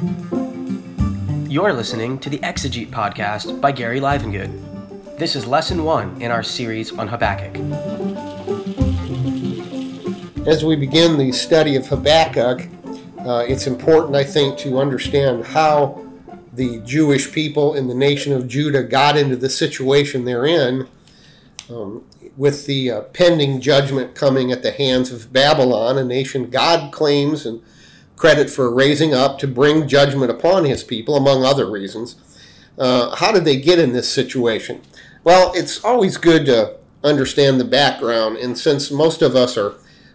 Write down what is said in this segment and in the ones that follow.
You're listening to the Exegete podcast by Gary Livengood. This is lesson one in our series on Habakkuk. As we begin the study of Habakkuk, uh, it's important, I think, to understand how the Jewish people in the nation of Judah got into the situation they're in um, with the uh, pending judgment coming at the hands of Babylon, a nation God claims and credit for raising up to bring judgment upon his people, among other reasons. Uh, how did they get in this situation? Well, it's always good to understand the background, and since most of us are,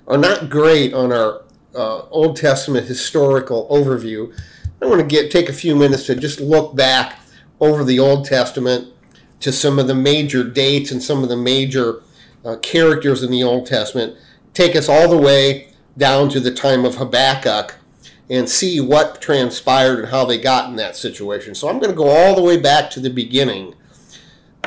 are not great on our uh, Old Testament historical overview, I want to get take a few minutes to just look back over the Old Testament to some of the major dates and some of the major uh, characters in the Old Testament. Take us all the way down to the time of Habakkuk and see what transpired and how they got in that situation. So I'm going to go all the way back to the beginning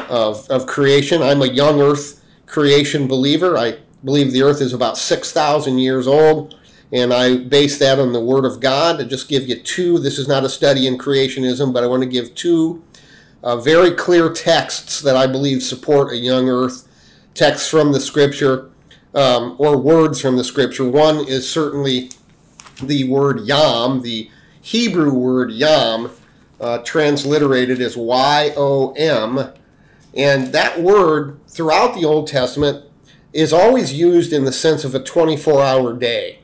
of, of creation. I'm a young earth creation believer. I believe the earth is about 6,000 years old, and I base that on the Word of God. To just give you two, this is not a study in creationism, but I want to give two uh, very clear texts that I believe support a young earth texts from the Scripture um, or words from the Scripture. One is certainly the word yom, the Hebrew word yom, uh, transliterated as Y O M. And that word throughout the Old Testament is always used in the sense of a 24 hour day.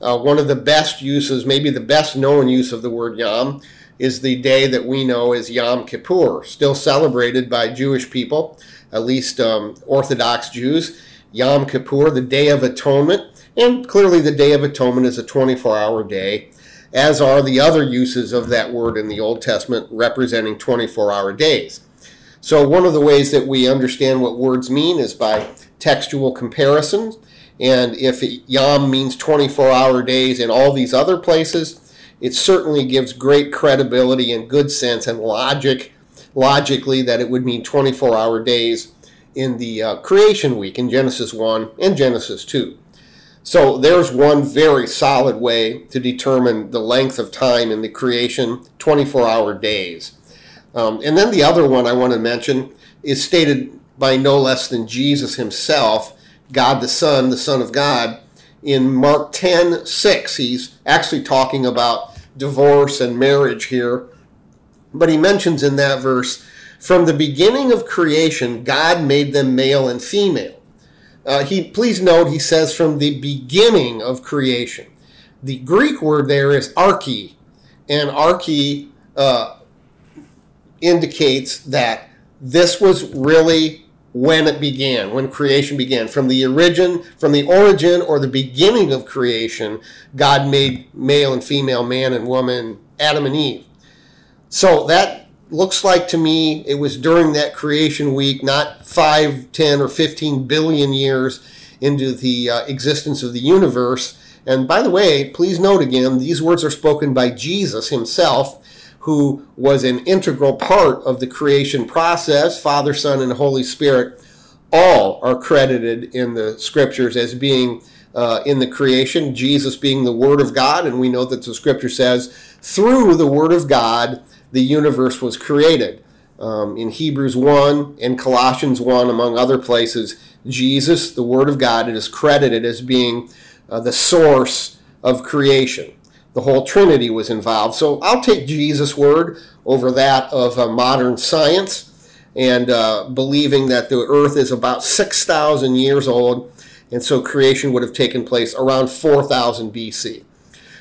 Uh, one of the best uses, maybe the best known use of the word yom, is the day that we know as Yom Kippur, still celebrated by Jewish people, at least um, Orthodox Jews. Yom Kippur, the Day of Atonement, and clearly, the Day of Atonement is a 24 hour day, as are the other uses of that word in the Old Testament representing 24 hour days. So, one of the ways that we understand what words mean is by textual comparison. And if Yom means 24 hour days in all these other places, it certainly gives great credibility and good sense and logic, logically, that it would mean 24 hour days in the uh, creation week in Genesis 1 and Genesis 2. So there's one very solid way to determine the length of time in the creation 24 hour days. Um, and then the other one I want to mention is stated by no less than Jesus himself, God the Son, the Son of God, in Mark 10 6. He's actually talking about divorce and marriage here. But he mentions in that verse, from the beginning of creation, God made them male and female. Uh, he please note he says from the beginning of creation. The Greek word there is arche, and arche uh, indicates that this was really when it began, when creation began. From the origin, from the origin or the beginning of creation, God made male and female, man and woman, Adam and Eve. So that looks like to me it was during that creation week, not 5, 10, or 15 billion years into the uh, existence of the universe. And by the way, please note again, these words are spoken by Jesus himself, who was an integral part of the creation process. Father, Son, and Holy Spirit all are credited in the scriptures as being uh, in the creation, Jesus being the Word of God, and we know that the scripture says, through the Word of God, the universe was created. Um, in Hebrews 1 and Colossians 1, among other places, Jesus, the Word of God, is credited as being uh, the source of creation. The whole Trinity was involved. So I'll take Jesus' word over that of uh, modern science and uh, believing that the earth is about 6,000 years old, and so creation would have taken place around 4000 BC.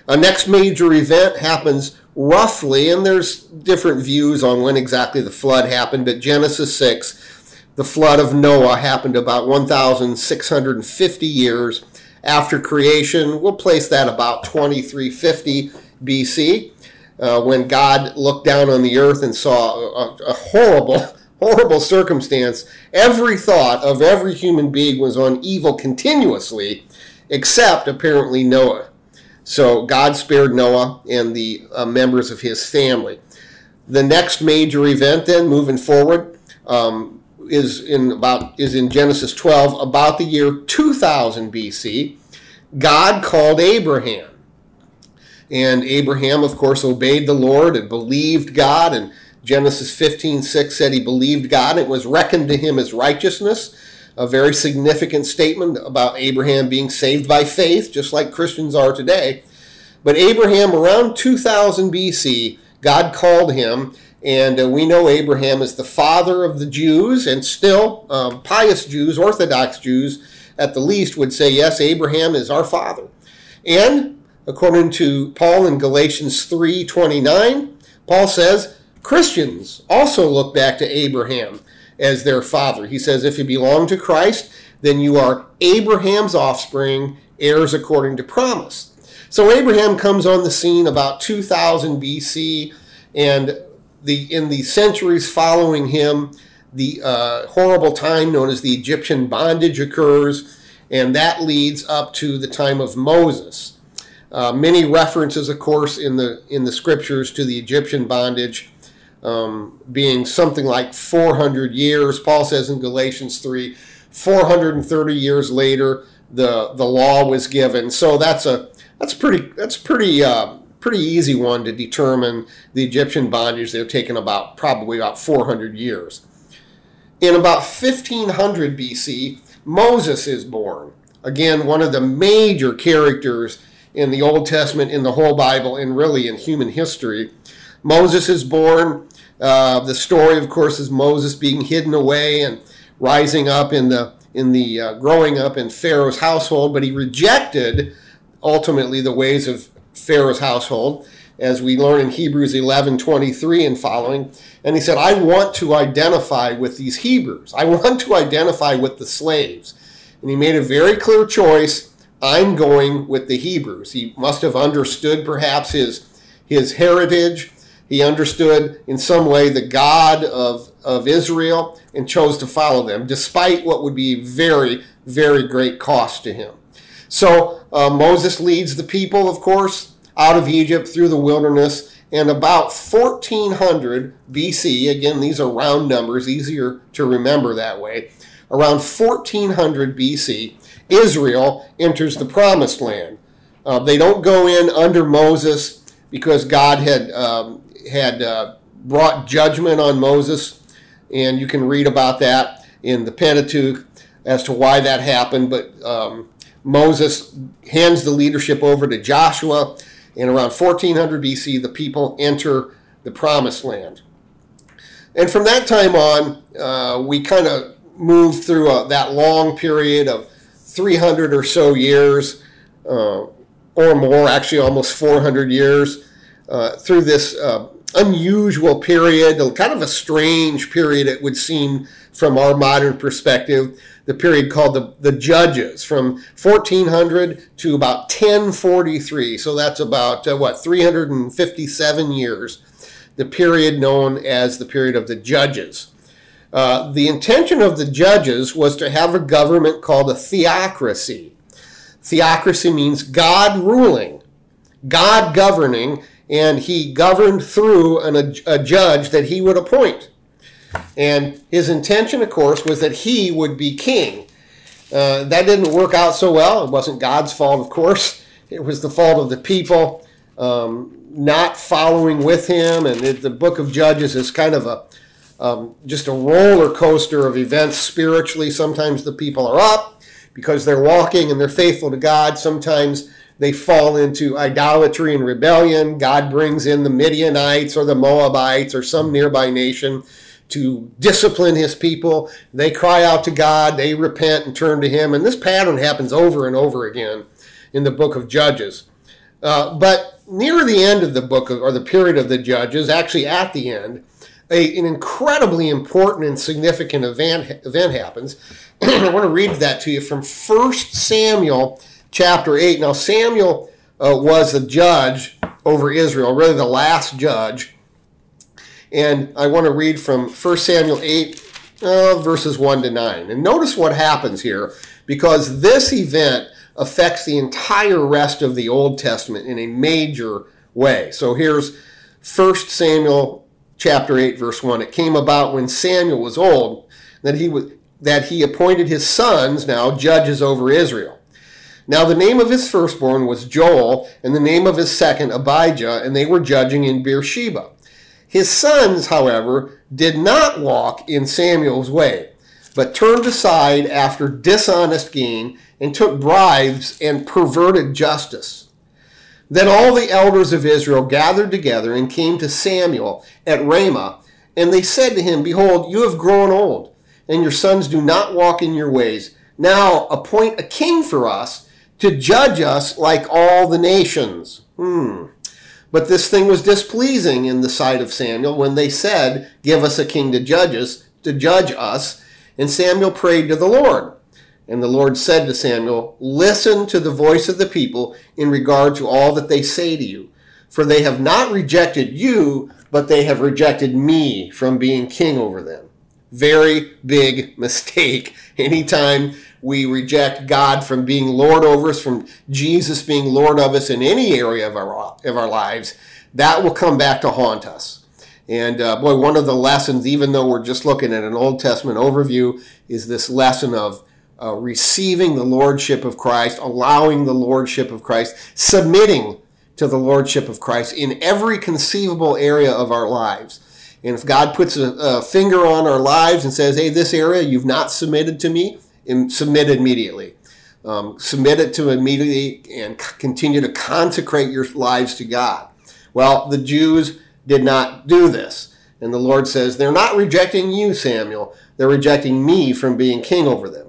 A next major event happens roughly, and there's different views on when exactly the flood happened, but Genesis 6, the flood of Noah happened about 1,650 years after creation. We'll place that about 2350 BC. Uh, when God looked down on the earth and saw a, a horrible, horrible circumstance, every thought of every human being was on evil continuously, except apparently Noah. So God spared Noah and the uh, members of his family. The next major event, then, moving forward, um, is in about is in Genesis 12, about the year 2000 BC. God called Abraham, And Abraham, of course, obeyed the Lord and believed God. And Genesis 15 6 said he believed God. It was reckoned to him as righteousness. A very significant statement about Abraham being saved by faith, just like Christians are today. But Abraham, around 2000 BC, God called him, and uh, we know Abraham is the father of the Jews, and still um, pious Jews, Orthodox Jews at the least, would say, yes, Abraham is our father. And according to Paul in Galatians 3:29, Paul says Christians also look back to Abraham as their father. He says, if you belong to Christ, then you are Abraham's offspring, heirs according to promise. So Abraham comes on the scene about 2000 BC, and the in the centuries following him, the uh, horrible time known as the Egyptian bondage occurs, and that leads up to the time of Moses. Uh, many references, of course, in the in the scriptures to the Egyptian bondage um, being something like 400 years. Paul says in Galatians 3, 430 years later, the the law was given. So that's a that's pretty. That's pretty. Uh, pretty easy one to determine the Egyptian bondage. They're taken about probably about 400 years. In about 1500 BC, Moses is born. Again, one of the major characters in the Old Testament, in the whole Bible, and really in human history. Moses is born. Uh, the story, of course, is Moses being hidden away and rising up in the in the uh, growing up in Pharaoh's household, but he rejected ultimately the ways of Pharaoh's household, as we learn in Hebrews 11 23 and following. And he said, I want to identify with these Hebrews. I want to identify with the slaves. And he made a very clear choice. I'm going with the Hebrews. He must have understood perhaps his, his heritage. He understood in some way the God of, of Israel and chose to follow them, despite what would be very, very great cost to him. So uh, Moses leads the people, of course, out of Egypt through the wilderness. And about 1400 BC, again, these are round numbers, easier to remember that way. Around 1400 BC, Israel enters the promised land. Uh, they don't go in under Moses because God had, um, had uh, brought judgment on Moses. And you can read about that in the Pentateuch as to why that happened. But um, Moses hands the leadership over to Joshua. and around 1400 BC, the people enter the promised land. And from that time on, uh, we kind of move through a, uh, that long period of 300 or so years, uh, or more, actually almost 400 years, uh, through this uh, unusual period, kind of a strange period, it would seem from our modern perspective the period called the, the Judges from 1400 to about 1043. So that's about, uh, what, 357 years, the period known as the period of the Judges. Uh, the intention of the judges was to have a government called a theocracy. Theocracy means God ruling, God governing, and he governed through an, a, judge that he would appoint. And his intention, of course, was that he would be king. Uh, that didn't work out so well. It wasn't God's fault, of course. It was the fault of the people um, not following with him. And it, the book of Judges is kind of a um, just a roller coaster of events spiritually. Sometimes the people are up because they're walking and they're faithful to God. Sometimes they fall into idolatry and rebellion. God brings in the Midianites or the Moabites or some nearby nation to discipline his people. They cry out to God, they repent and turn to him. And this pattern happens over and over again in the book of Judges. Uh, but near the end of the book, of, or the period of the Judges, actually at the end, a, an incredibly important and significant event, event happens. I want to read that to you from 1 Samuel chapter 8. Now, Samuel uh, was the judge over Israel, really the last judge. And I want to read from 1 Samuel 8, uh, verses 1 to 9. And notice what happens here, because this event affects the entire rest of the Old Testament in a major way. So here's 1 Samuel chapter 8, verse 1. It came about when Samuel was old that he was that he appointed his sons now judges over Israel. Now the name of his firstborn was Joel, and the name of his second Abijah, and they were judging in Beersheba. His sons, however, did not walk in Samuel's way, but turned aside after dishonest gain and took bribes and perverted justice. Then all the elders of Israel gathered together and came to Samuel at Ramah, and they said to him, Behold, you have grown old, and your sons do not walk in your ways. Now appoint a king for us to judge us like all the nations. Hmm. But this thing was displeasing in the sight of Samuel when they said, Give us a king to judge us, to judge us. And Samuel prayed to the Lord. And the Lord said to Samuel, Listen to the voice of the people in regard to all that they say to you. For they have not rejected you, but they have rejected me from being king over them. Very big mistake. Anytime we reject God from being Lord over us, from Jesus being Lord of us in any area of our, of our lives, that will come back to haunt us. And uh, boy, one of the lessons, even though we're just looking at an Old Testament overview, is this lesson of uh, receiving the Lordship of Christ, allowing the Lordship of Christ, submitting to the Lordship of Christ in every conceivable area of our lives. And if God puts a, a finger on our lives and says, hey, this area you've not submitted to me, submit immediately. Um, submit it to immediately and continue to consecrate your lives to God. Well, the Jews did not do this. And the Lord says, They're not rejecting you, Samuel. They're rejecting me from being king over them.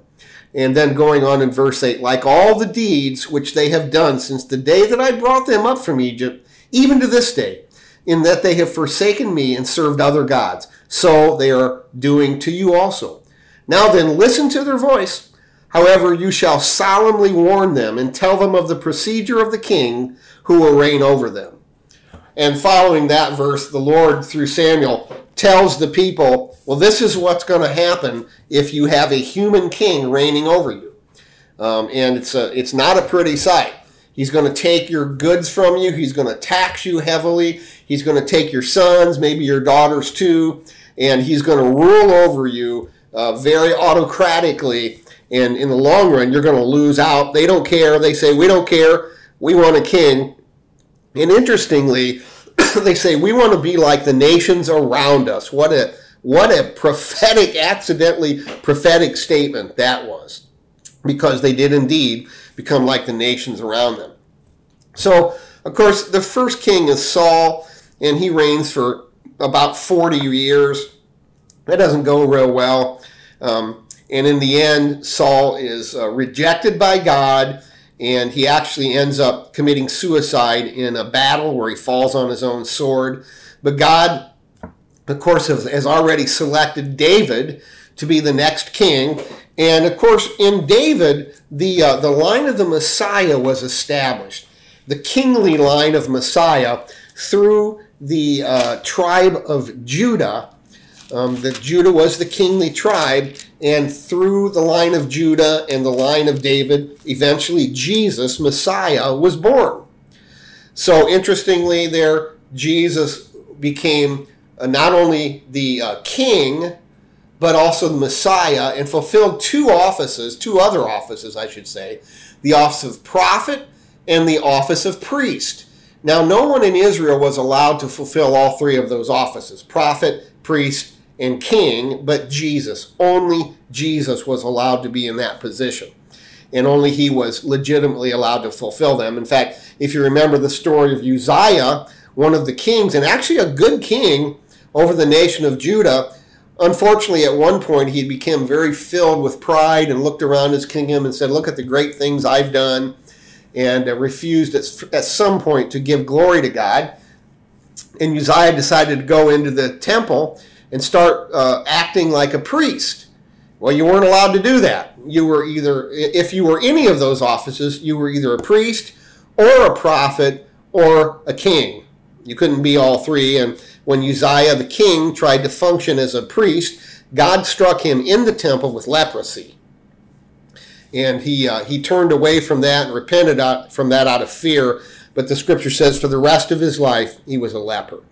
And then going on in verse 8, like all the deeds which they have done since the day that I brought them up from Egypt, even to this day, in that they have forsaken me and served other gods, so they are doing to you also. Now then, listen to their voice. However, you shall solemnly warn them and tell them of the procedure of the king who will reign over them. And following that verse, the Lord, through Samuel, tells the people, well, this is what's going to happen if you have a human king reigning over you. Um, and it's, a, it's not a pretty sight. He's going to take your goods from you. He's going to tax you heavily. He's going to take your sons, maybe your daughters too, and he's going to rule over you uh, very autocratically. And in the long run, you're going to lose out. They don't care. They say, we don't care. We want a king. And interestingly, they say, we want to be like the nations around us. What a, what a prophetic, accidentally prophetic statement that was. Because they did indeed become like the nations around them. So, of course, the first king is Saul, and he reigns for about 40 years. That doesn't go real well. Um, and in the end, Saul is uh, rejected by God, and he actually ends up committing suicide in a battle where he falls on his own sword. But God, of course, has already selected David to be the next king. And of course, in David, the, uh, the line of the Messiah was established. The kingly line of Messiah through the uh, tribe of Judah um, that Judah was the kingly tribe, and through the line of Judah and the line of David, eventually Jesus, Messiah, was born. So, interestingly, there, Jesus became uh, not only the uh, king, but also the Messiah, and fulfilled two offices, two other offices, I should say the office of prophet and the office of priest. Now, no one in Israel was allowed to fulfill all three of those offices prophet, priest, and king, but Jesus. Only Jesus was allowed to be in that position. And only he was legitimately allowed to fulfill them. In fact, if you remember the story of Uzziah, one of the kings, and actually a good king over the nation of Judah, unfortunately, at one point he became very filled with pride and looked around his kingdom and said, Look at the great things I've done, and uh, refused at, at some point to give glory to God. And Uzziah decided to go into the temple and start uh, acting like a priest. Well, you weren't allowed to do that. You were either, if you were any of those offices, you were either a priest or a prophet or a king. You couldn't be all three. And when Uzziah the king tried to function as a priest, God struck him in the temple with leprosy. And he, uh, he turned away from that and repented out, from that out of fear. But the scripture says for the rest of his life, he was a leper.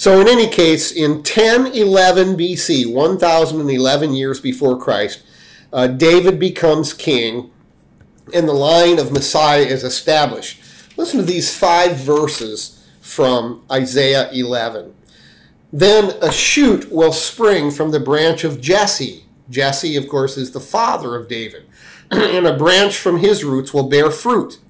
So, in any case, in 1011 BC, 1011 years before Christ, uh, David becomes king. and the line of Messiah is established. Listen to these five verses from Isaiah 11. Then a shoot will spring from the branch of Jesse. Jesse, of course, is the father of David. and a branch from his roots will bear fruit.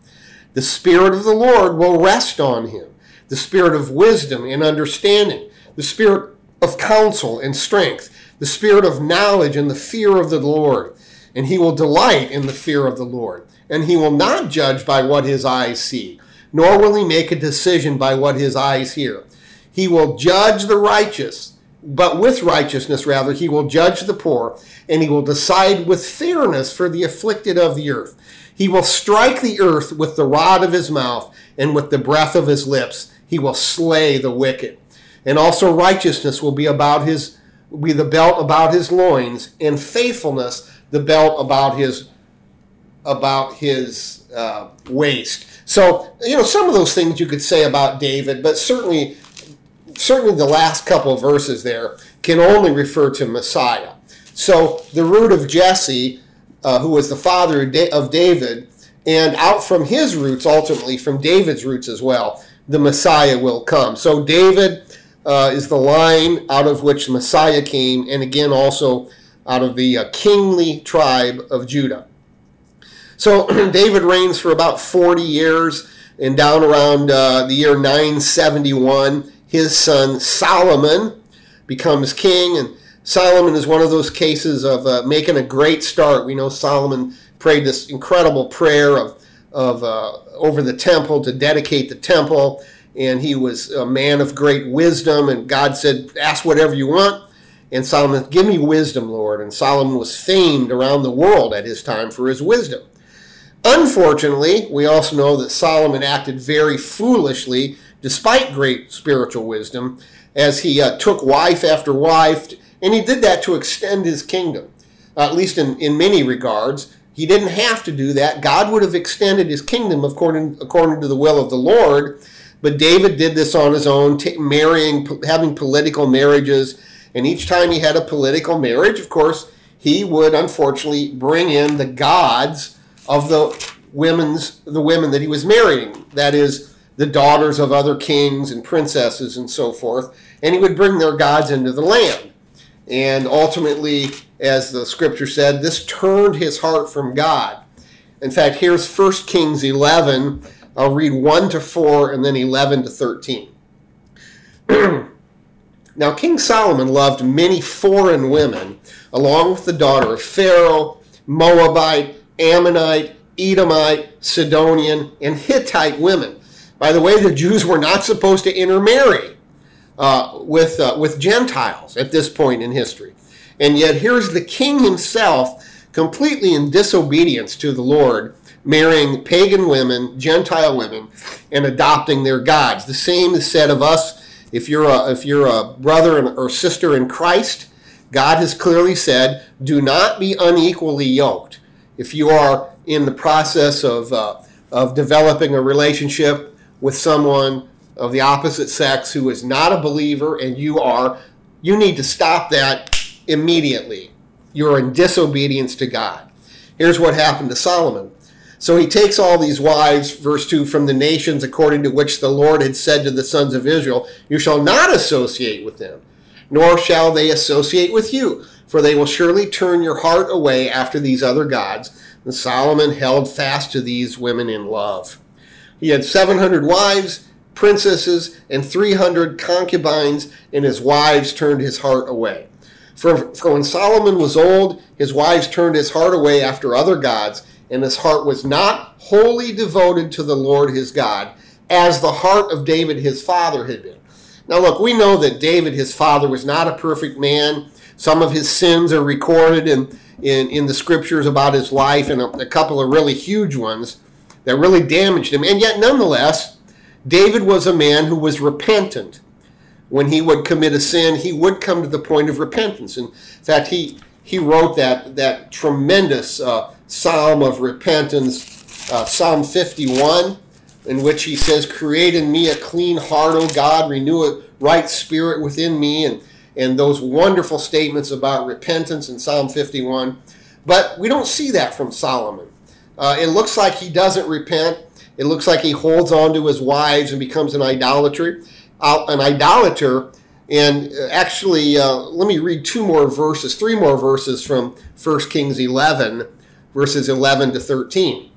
The Spirit of the Lord will rest on him the Spirit of wisdom and understanding, the Spirit of counsel and strength, the Spirit of knowledge and the fear of the Lord. And he will delight in the fear of the Lord. And he will not judge by what his eyes see, nor will he make a decision by what his eyes hear. He will judge the righteous, but with righteousness, rather, he will judge the poor, and he will decide with fairness for the afflicted of the earth. He will strike the earth with the rod of his mouth and with the breath of his lips. He will slay the wicked. And also righteousness will be about his be the belt about his loins, and faithfulness the belt about his about his uh, waist. So you know some of those things you could say about David, but certainly certainly the last couple verses there can only refer to Messiah. So the root of Jesse, uh, who was the father of David, and out from his roots, ultimately from David's roots as well, the Messiah will come. So David uh, is the line out of which Messiah came, and again also out of the uh, kingly tribe of Judah. So David reigns for about 40 years, and down around uh, the year 971, his son Solomon becomes king, and Solomon is one of those cases of uh, making a great start. We know Solomon prayed this incredible prayer of, of uh, over the temple to dedicate the temple, and he was a man of great wisdom. And God said, "Ask whatever you want." And Solomon, give me wisdom, Lord. And Solomon was famed around the world at his time for his wisdom. Unfortunately, we also know that Solomon acted very foolishly despite great spiritual wisdom, as he uh, took wife after wife, and he did that to extend his kingdom, uh, at least in, in many regards. He didn't have to do that. God would have extended his kingdom according, according to the will of the Lord, but David did this on his own, t- marrying, having political marriages, and each time he had a political marriage, of course, he would unfortunately bring in the gods of the women's the women that he was marrying. That is, the daughters of other kings and princesses and so forth, and he would bring their gods into the land. And ultimately, as the scripture said, this turned his heart from God. In fact, here's 1 Kings 11. I'll read 1 to 4 and then 11 to 13. now, King Solomon loved many foreign women, along with the daughter of Pharaoh, Moabite, Ammonite, Edomite, Sidonian, and Hittite women by the way, the Jews were not supposed to intermarry uh, with, uh, with Gentiles at this point in history. And yet, here's the king himself, completely in disobedience to the Lord, marrying pagan women, Gentile women, and adopting their gods. The same is said of us. If you're a, if you're a brother or sister in Christ, God has clearly said, do not be unequally yoked. If you are in the process of, uh, of developing a relationship with someone of the opposite sex who is not a believer and you are, you need to stop that immediately. You're in disobedience to God. Here's what happened to Solomon. So he takes all these wives, verse 2, from the nations according to which the Lord had said to the sons of Israel, You shall not associate with them, nor shall they associate with you, for they will surely turn your heart away after these other gods. And Solomon held fast to these women in love. He had 700 wives, princesses, and 300 concubines, and his wives turned his heart away. For, for when Solomon was old, his wives turned his heart away after other gods, and his heart was not wholly devoted to the Lord his God, as the heart of David his father had been. Now, look, we know that David, his father, was not a perfect man. Some of his sins are recorded in, in, in the scriptures about his life, and a, a couple of really huge ones that really damaged him. And yet, nonetheless, David was a man who was repentant. When he would commit a sin, he would come to the point of repentance. In fact, he, he wrote that, that tremendous uh, psalm of repentance, uh, Psalm 51, in which he says, Create in me a clean heart, O God, renew a right spirit within me, and, and those wonderful statements about repentance in Psalm 51. But we don't see that from Solomon. Uh, it looks like he doesn't repent. It looks like he holds on to his wives and becomes an idolatry, uh, an idolater. And uh, actually, uh, let me read two more verses, three more verses from 1 Kings 11, verses 11 to 13.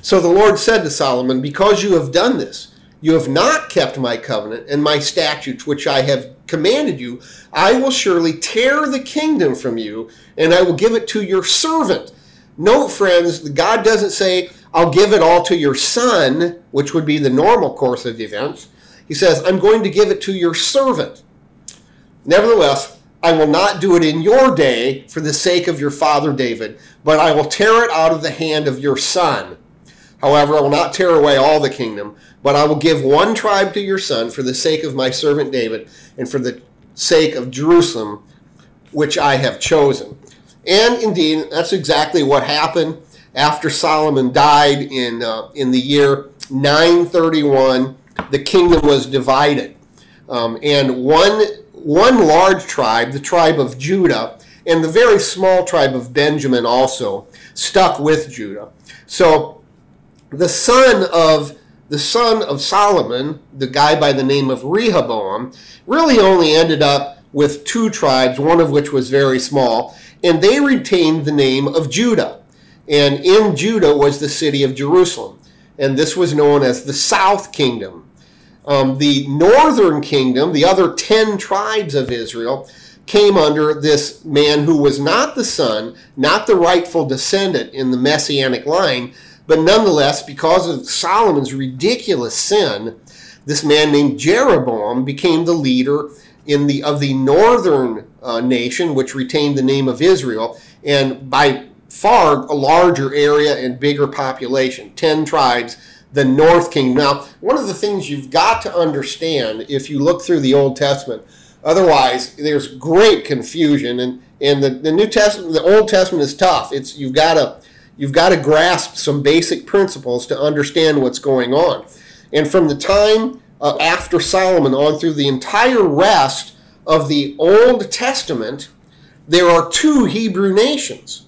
So the Lord said to Solomon, Because you have done this, you have not kept my covenant and my statutes which I have commanded you, I will surely tear the kingdom from you, and I will give it to your servant. Note, friends, God doesn't say, I'll give it all to your son, which would be the normal course of events. He says, I'm going to give it to your servant. Nevertheless, I will not do it in your day for the sake of your father David, but I will tear it out of the hand of your son. However, I will not tear away all the kingdom, but I will give one tribe to your son for the sake of my servant David and for the sake of Jerusalem, which I have chosen. And indeed, that's exactly what happened after Solomon died in, uh, in the year 931. The kingdom was divided. Um, and one, one large tribe, the tribe of Judah, and the very small tribe of Benjamin also stuck with Judah. So the son of the son of Solomon, the guy by the name of Rehoboam, really only ended up with two tribes, one of which was very small, and they retained the name of Judah. And in Judah was the city of Jerusalem, and this was known as the South Kingdom. Um, the northern kingdom, the other 10 tribes of Israel, came under this man who was not the son, not the rightful descendant in the messianic line, but nonetheless, because of Solomon's ridiculous sin, this man named Jeroboam became the leader in the of the northern uh, nation, which retained the name of Israel, and by far larger area and bigger population, ten tribes. The North Kingdom. Now, one of the things you've got to understand if you look through the Old Testament, otherwise there's great confusion, and and the, the New Testament, the Old Testament is tough. It's you've got to You've got to grasp some basic principles to understand what's going on. And from the time uh, after Solomon on through the entire rest of the Old Testament, there are two Hebrew nations.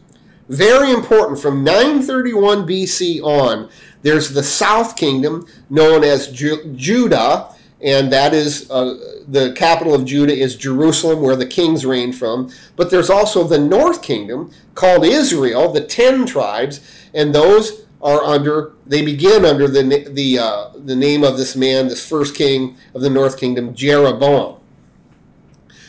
Very important. From 931 BC on, there's the South Kingdom known as Ju- Judah, and that is uh, the capital of Judah is Jerusalem, where the kings reign from. But there's also the north kingdom called Israel, the ten tribes, and those are under. They begin under the the uh, the name of this man, this first king of the north kingdom, Jeroboam.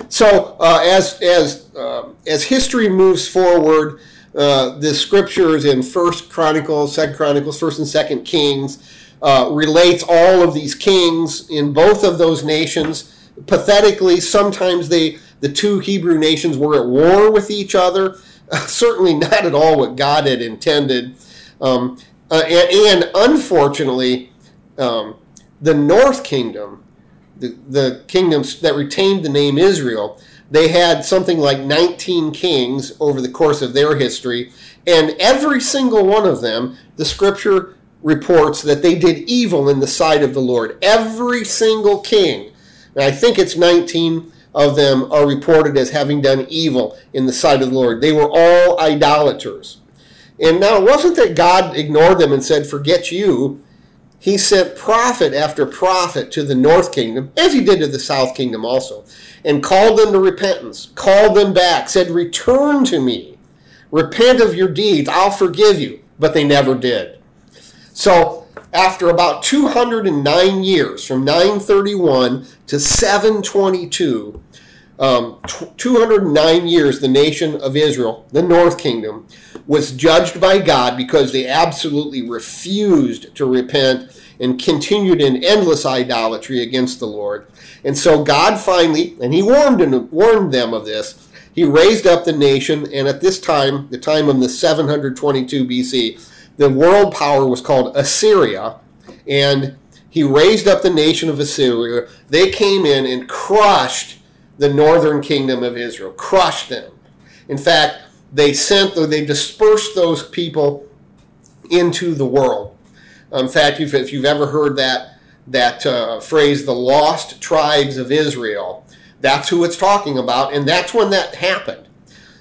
So uh, as as uh, as history moves forward, uh, the scriptures in First Chronicles, Second Chronicles, First and Second Kings uh, relates all of these kings in both of those nations. Pathetically, sometimes they the two Hebrew nations were at war with each other. Uh, certainly not at all what God had intended. Um, uh, and, and, unfortunately, um, the North Kingdom, the, the kingdoms that retained the name Israel, they had something like 19 kings over the course of their history, and every single one of them, the scripture reports that they did evil in the sight of the Lord. Every single king, and I think it's 19 of them, are reported as having done evil in the sight of the Lord. They were all idolaters. And now it wasn't that God ignored them and said, Forget you. He sent prophet after prophet to the north kingdom, as he did to the south kingdom also, and called them to repentance, called them back, said, Return to me, repent of your deeds, I'll forgive you. But they never did. So after about 209 years, from 931 to 722, um, t- 209 years, the nation of Israel, the North Kingdom, was judged by God because they absolutely refused to repent and continued in endless idolatry against the Lord. And so God finally, and He warned, and warned them of this, He raised up the nation, and at this time, the time of the 722 BC, the world power was called Assyria, and he raised up the nation of Assyria. They came in and crushed the northern kingdom of Israel, crushed them. In fact, they sent, or they dispersed those people into the world. In fact, if, you've ever heard that that uh, phrase, the lost tribes of Israel, that's who it's talking about, and that's when that happened.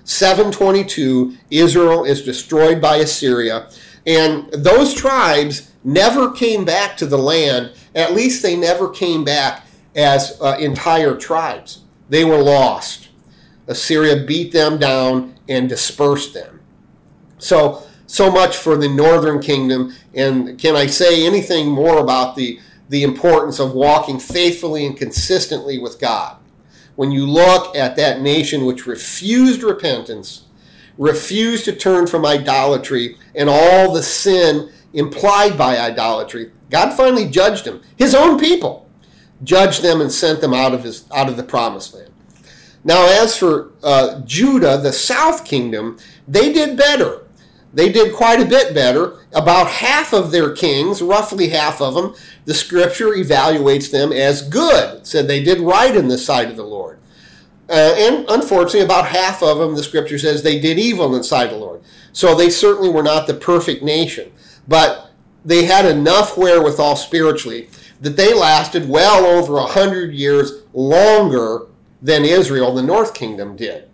722, Israel is destroyed by Assyria And those tribes never came back to the land. At least they never came back as uh, entire tribes. They were lost. Assyria beat them down and dispersed them. So, so much for the northern kingdom. And can I say anything more about the, the importance of walking faithfully and consistently with God? When you look at that nation which refused repentance, refused to turn from idolatry and all the sin implied by idolatry, God finally judged them. His own people judged them and sent them out of his out of the promised land. Now, as for uh, Judah, the south kingdom, they did better. They did quite a bit better. About half of their kings, roughly half of them, the scripture evaluates them as good. It said they did right in the sight of the Lord. Uh, and unfortunately, about half of them, the scripture says they did evil in the sight of the Lord. So they certainly were not the perfect nation. But they had enough wherewithal spiritually that they lasted well over a hundred years longer than Israel, the north kingdom, did.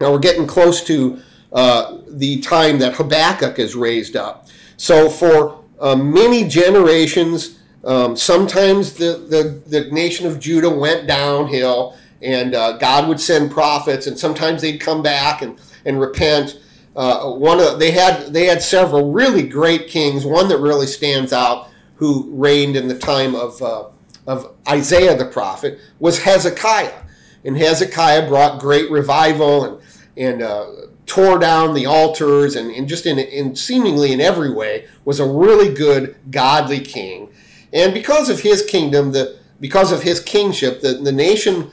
Now we're getting close to uh, the time that Habakkuk is raised up. So for uh, many generations, um, sometimes the, the, the, nation of Judah went downhill, and uh, God would send prophets, and sometimes they'd come back and, and repent. Uh, one of they had they had several really great kings. One that really stands out, who reigned in the time of uh, of Isaiah the prophet, was Hezekiah, and Hezekiah brought great revival and and uh, tore down the altars and, and just in, in seemingly in every way was a really good godly king. And because of his kingdom the because of his kingship the, the nation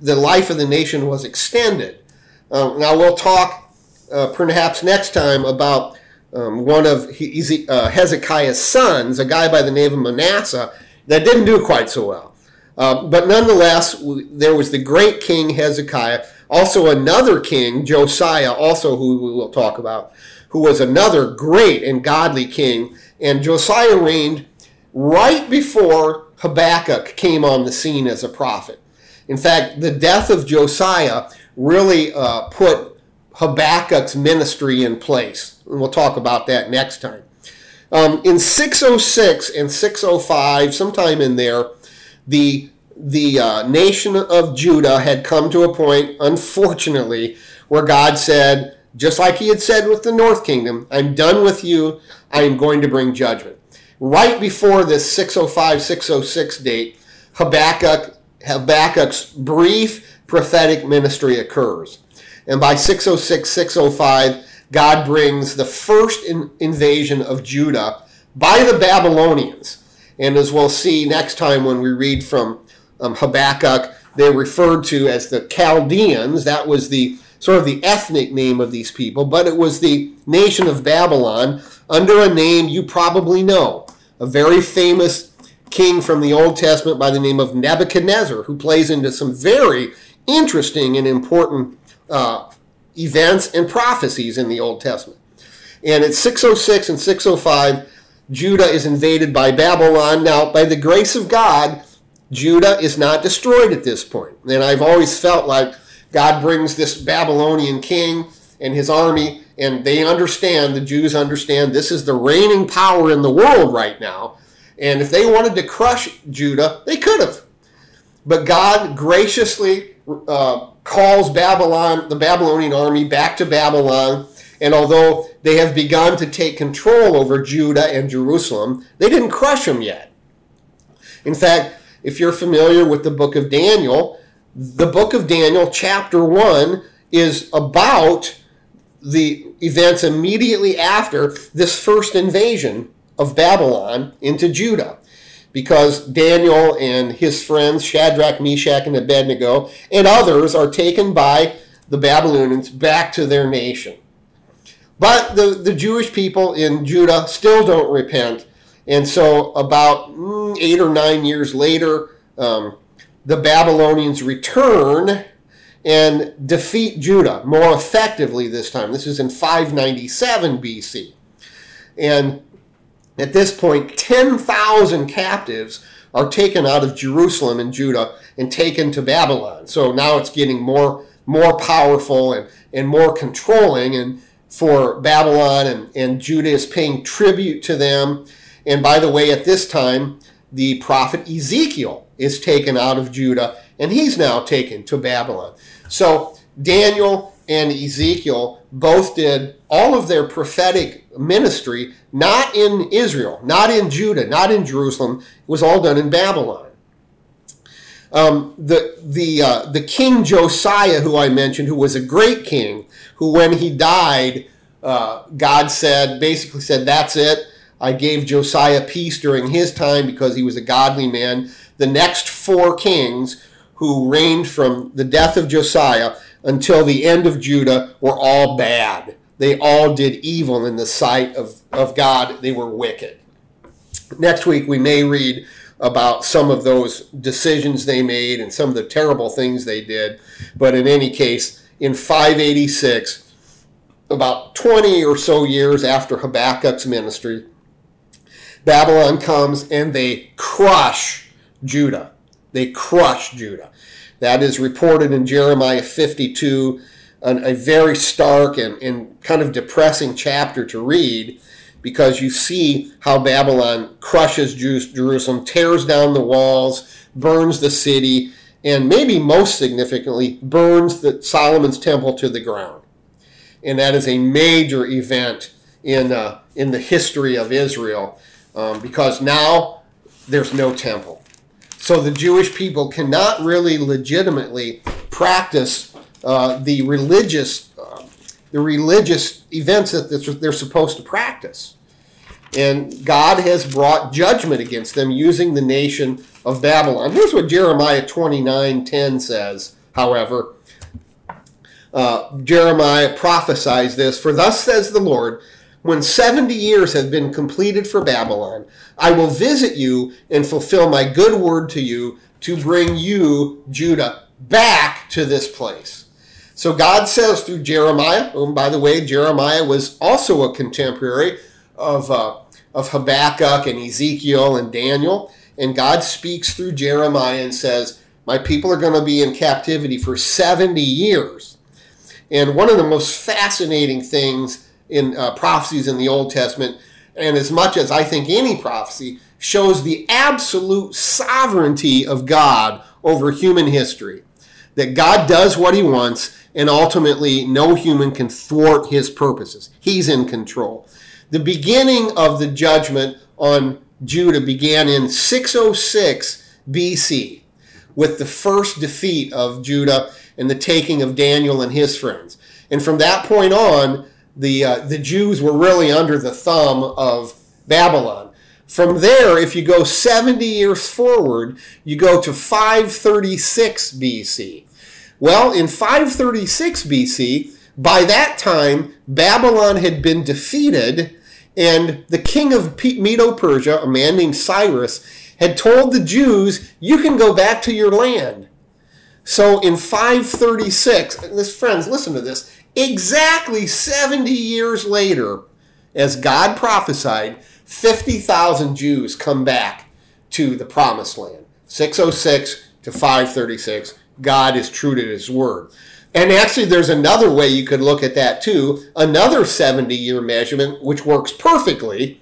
the life of the nation was extended. Um, now we'll talk uh, perhaps next time about um, one of uh, hezekiah's sons a guy by the name of manasseh that didn't do quite so well uh, but nonetheless there was the great king hezekiah also, another king, Josiah, also who we will talk about, who was another great and godly king. And Josiah reigned right before Habakkuk came on the scene as a prophet. In fact, the death of Josiah really uh, put Habakkuk's ministry in place. And we'll talk about that next time. Um, in 606 and 605, sometime in there, the the uh, nation of Judah had come to a point, unfortunately, where God said, just like he had said with the north kingdom, I'm done with you, I am going to bring judgment. Right before this 605 606 date, Habakkuk, Habakkuk's brief prophetic ministry occurs. And by 606 605, God brings the first in, invasion of Judah by the Babylonians. And as we'll see next time when we read from um, Habakkuk, they're referred to as the Chaldeans. That was the sort of the ethnic name of these people, but it was the nation of Babylon under a name you probably know, a very famous king from the Old Testament by the name of Nebuchadnezzar, who plays into some very interesting and important uh, events and prophecies in the Old Testament. And at 606 and 605, Judah is invaded by Babylon. Now, by the grace of God, Judah is not destroyed at this point. And I've always felt like God brings this Babylonian king and his army, and they understand, the Jews understand, this is the reigning power in the world right now. And if they wanted to crush Judah, they could have. But God graciously uh, calls Babylon, the Babylonian army, back to Babylon. And although they have begun to take control over Judah and Jerusalem, they didn't crush them yet. In fact, if you're familiar with the book of Daniel, the book of Daniel, chapter 1, is about the events immediately after this first invasion of Babylon into Judah. Because Daniel and his friends, Shadrach, Meshach, and Abednego, and others are taken by the Babylonians back to their nation. But the, the Jewish people in Judah still don't repent and so, about mm, eight or nine years later, um, the Babylonians return and defeat Judah more effectively this time. This is in 597 BC. And at this point, 10,000 captives are taken out of Jerusalem and Judah and taken to Babylon. So now it's getting more, more powerful and, and more controlling. And for Babylon, and, and Judah is paying tribute to them. And by the way, at this time, the prophet Ezekiel is taken out of Judah, and he's now taken to Babylon. So Daniel and Ezekiel both did all of their prophetic ministry not in Israel, not in Judah, not in Jerusalem. It was all done in Babylon. Um, the the uh, the king Josiah, who I mentioned, who was a great king, who when he died, uh, God said basically said, "That's it. I gave Josiah peace during his time because he was a godly man." The next four kings who reigned from the death of Josiah until the end of Judah were all bad. They all did evil in the sight of, of God. They were wicked. Next week, we may read about some of those decisions they made and some of the terrible things they did. But in any case, in 586, about 20 or so years after Habakkuk's ministry, Babylon comes and they crush Judah. They crush Judah. That is reported in Jeremiah 52, an, a very stark and, and kind of depressing chapter to read because you see how Babylon crushes Jerusalem, tears down the walls, burns the city, and maybe most significantly, burns the, Solomon's temple to the ground. And that is a major event in, uh, in the history of Israel um, because now there's no temple. So the Jewish people cannot really legitimately practice uh, the religious uh, the religious events that they're supposed to practice. And God has brought judgment against them using the nation of Babylon. Here's what Jeremiah 29:10 says, however. Uh, Jeremiah prophesies this, for thus says the Lord, when 70 years have been completed for Babylon, I will visit you and fulfill my good word to you to bring you, Judah, back to this place. So God says through Jeremiah, and by the way, Jeremiah was also a contemporary of, uh, of Habakkuk and Ezekiel and Daniel. And God speaks through Jeremiah and says, My people are going to be in captivity for 70 years. And one of the most fascinating things in uh, prophecies in the Old Testament, and as much as I think any prophecy, shows the absolute sovereignty of God over human history. That God does what he wants and ultimately no human can thwart his purposes. He's in control. The beginning of the judgment on Judah began in 606 BC with the first defeat of Judah and the taking of Daniel and his friends. And from that point on, the, uh, the Jews were really under the thumb of Babylon. From there, if you go 70 years forward, you go to 536 BC. Well, in 536 BC, by that time, Babylon had been defeated, and the king of Medo Persia, a man named Cyrus, had told the Jews, You can go back to your land. So in 536, this friends, listen to this. Exactly 70 years later, as God prophesied, 50,000 Jews come back to the promised land. 606 to 536. God is true to his word. And actually, there's another way you could look at that too. Another 70 year measurement, which works perfectly.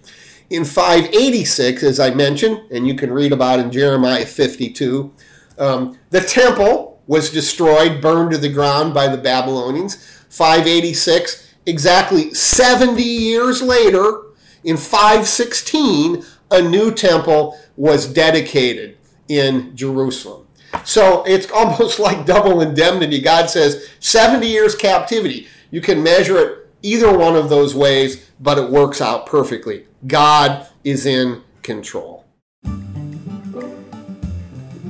In 586, as I mentioned, and you can read about in Jeremiah 52, um, the temple was destroyed, burned to the ground by the Babylonians. 586, exactly 70 years later, in 516, a new temple was dedicated in Jerusalem. So it's almost like double indemnity. God says 70 years captivity. You can measure it either one of those ways, but it works out perfectly. God is in control.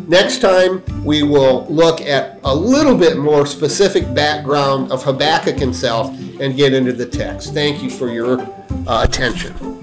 Next time, we will look at a little bit more specific background of Habakkuk himself and get into the text. Thank you for your uh, attention.